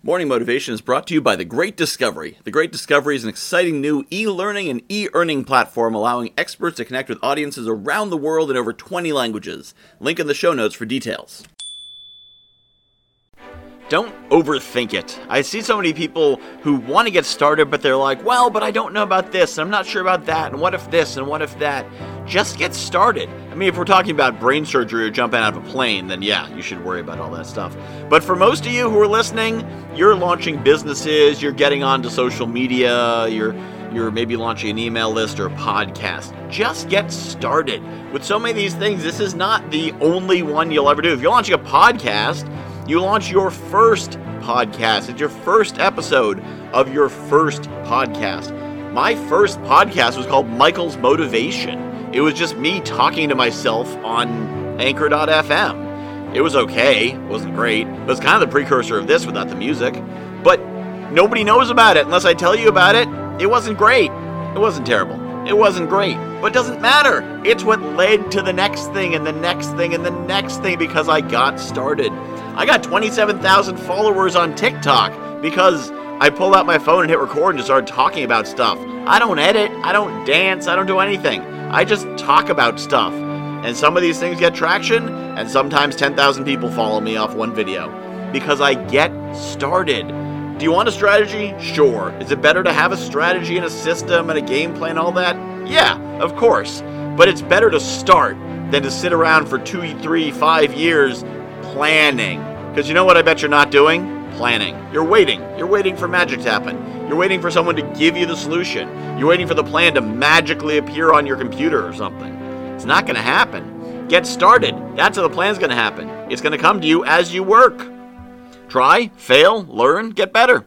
Morning Motivation is brought to you by The Great Discovery. The Great Discovery is an exciting new e learning and e earning platform allowing experts to connect with audiences around the world in over 20 languages. Link in the show notes for details. Don't overthink it. I see so many people who want to get started, but they're like, well, but I don't know about this, and I'm not sure about that, and what if this, and what if that. Just get started. I mean, if we're talking about brain surgery or jumping out of a plane, then yeah, you should worry about all that stuff. But for most of you who are listening, you're launching businesses, you're getting onto social media, you're you're maybe launching an email list or a podcast. Just get started. With so many of these things, this is not the only one you'll ever do. If you're launching a podcast, you launch your first podcast. It's your first episode of your first podcast. My first podcast was called Michael's Motivation. It was just me talking to myself on Anchor.fm. It was okay, it wasn't great. It was kind of the precursor of this without the music. But nobody knows about it unless I tell you about it. It wasn't great. It wasn't terrible. It wasn't great. But it doesn't matter. It's what led to the next thing and the next thing and the next thing because I got started. I got 27,000 followers on TikTok because I pulled out my phone and hit record and just started talking about stuff. I don't edit, I don't dance, I don't do anything. I just talk about stuff. And some of these things get traction, and sometimes 10,000 people follow me off one video because I get started. Do you want a strategy? Sure. Is it better to have a strategy and a system and a game plan, and all that? Yeah, of course. But it's better to start than to sit around for two, three, five years planning. Because you know what I bet you're not doing? Planning. You're waiting. You're waiting for magic to happen. You're waiting for someone to give you the solution. You're waiting for the plan to magically appear on your computer or something. It's not going to happen. Get started. That's how the plan's going to happen. It's going to come to you as you work. Try, fail, learn, get better.